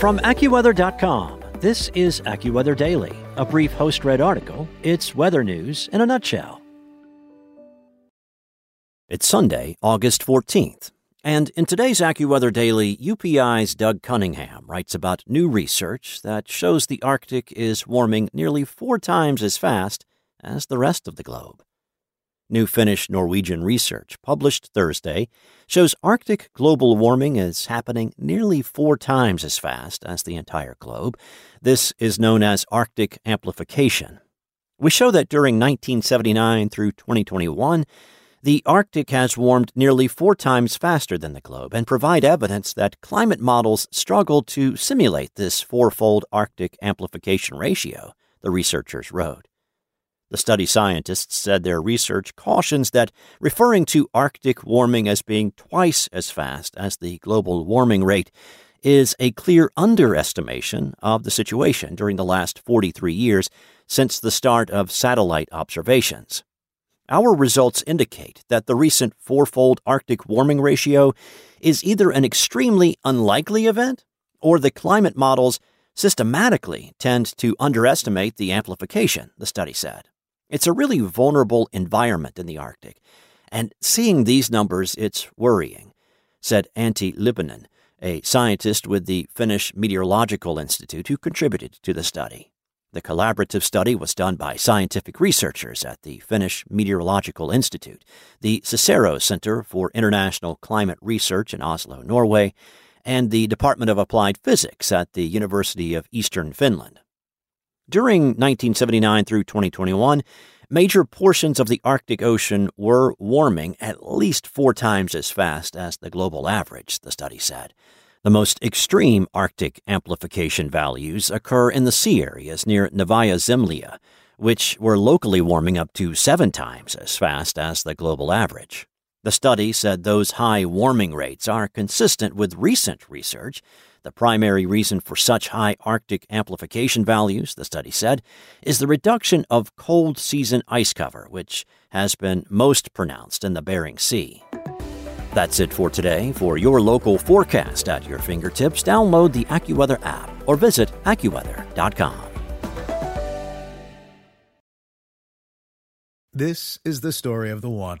From AccuWeather.com, this is AccuWeather Daily, a brief host read article. It's weather news in a nutshell. It's Sunday, August 14th. And in today's AccuWeather Daily, UPI's Doug Cunningham writes about new research that shows the Arctic is warming nearly four times as fast as the rest of the globe. New Finnish Norwegian research, published Thursday, shows Arctic global warming is happening nearly four times as fast as the entire globe. This is known as Arctic amplification. We show that during 1979 through 2021, the Arctic has warmed nearly four times faster than the globe and provide evidence that climate models struggle to simulate this fourfold Arctic amplification ratio, the researchers wrote. The study scientists said their research cautions that referring to Arctic warming as being twice as fast as the global warming rate is a clear underestimation of the situation during the last 43 years since the start of satellite observations. Our results indicate that the recent fourfold Arctic warming ratio is either an extremely unlikely event or the climate models systematically tend to underestimate the amplification, the study said. It's a really vulnerable environment in the Arctic. And seeing these numbers, it's worrying, said Antti Lipponen, a scientist with the Finnish Meteorological Institute who contributed to the study. The collaborative study was done by scientific researchers at the Finnish Meteorological Institute, the Cicero Center for International Climate Research in Oslo, Norway, and the Department of Applied Physics at the University of Eastern Finland. During 1979 through 2021, major portions of the Arctic Ocean were warming at least four times as fast as the global average, the study said. The most extreme Arctic amplification values occur in the sea areas near Novaya Zemlya, which were locally warming up to seven times as fast as the global average. The study said those high warming rates are consistent with recent research the primary reason for such high Arctic amplification values, the study said, is the reduction of cold season ice cover, which has been most pronounced in the Bering Sea. That's it for today. For your local forecast at your fingertips, download the AccuWeather app or visit AccuWeather.com. This is the story of the one.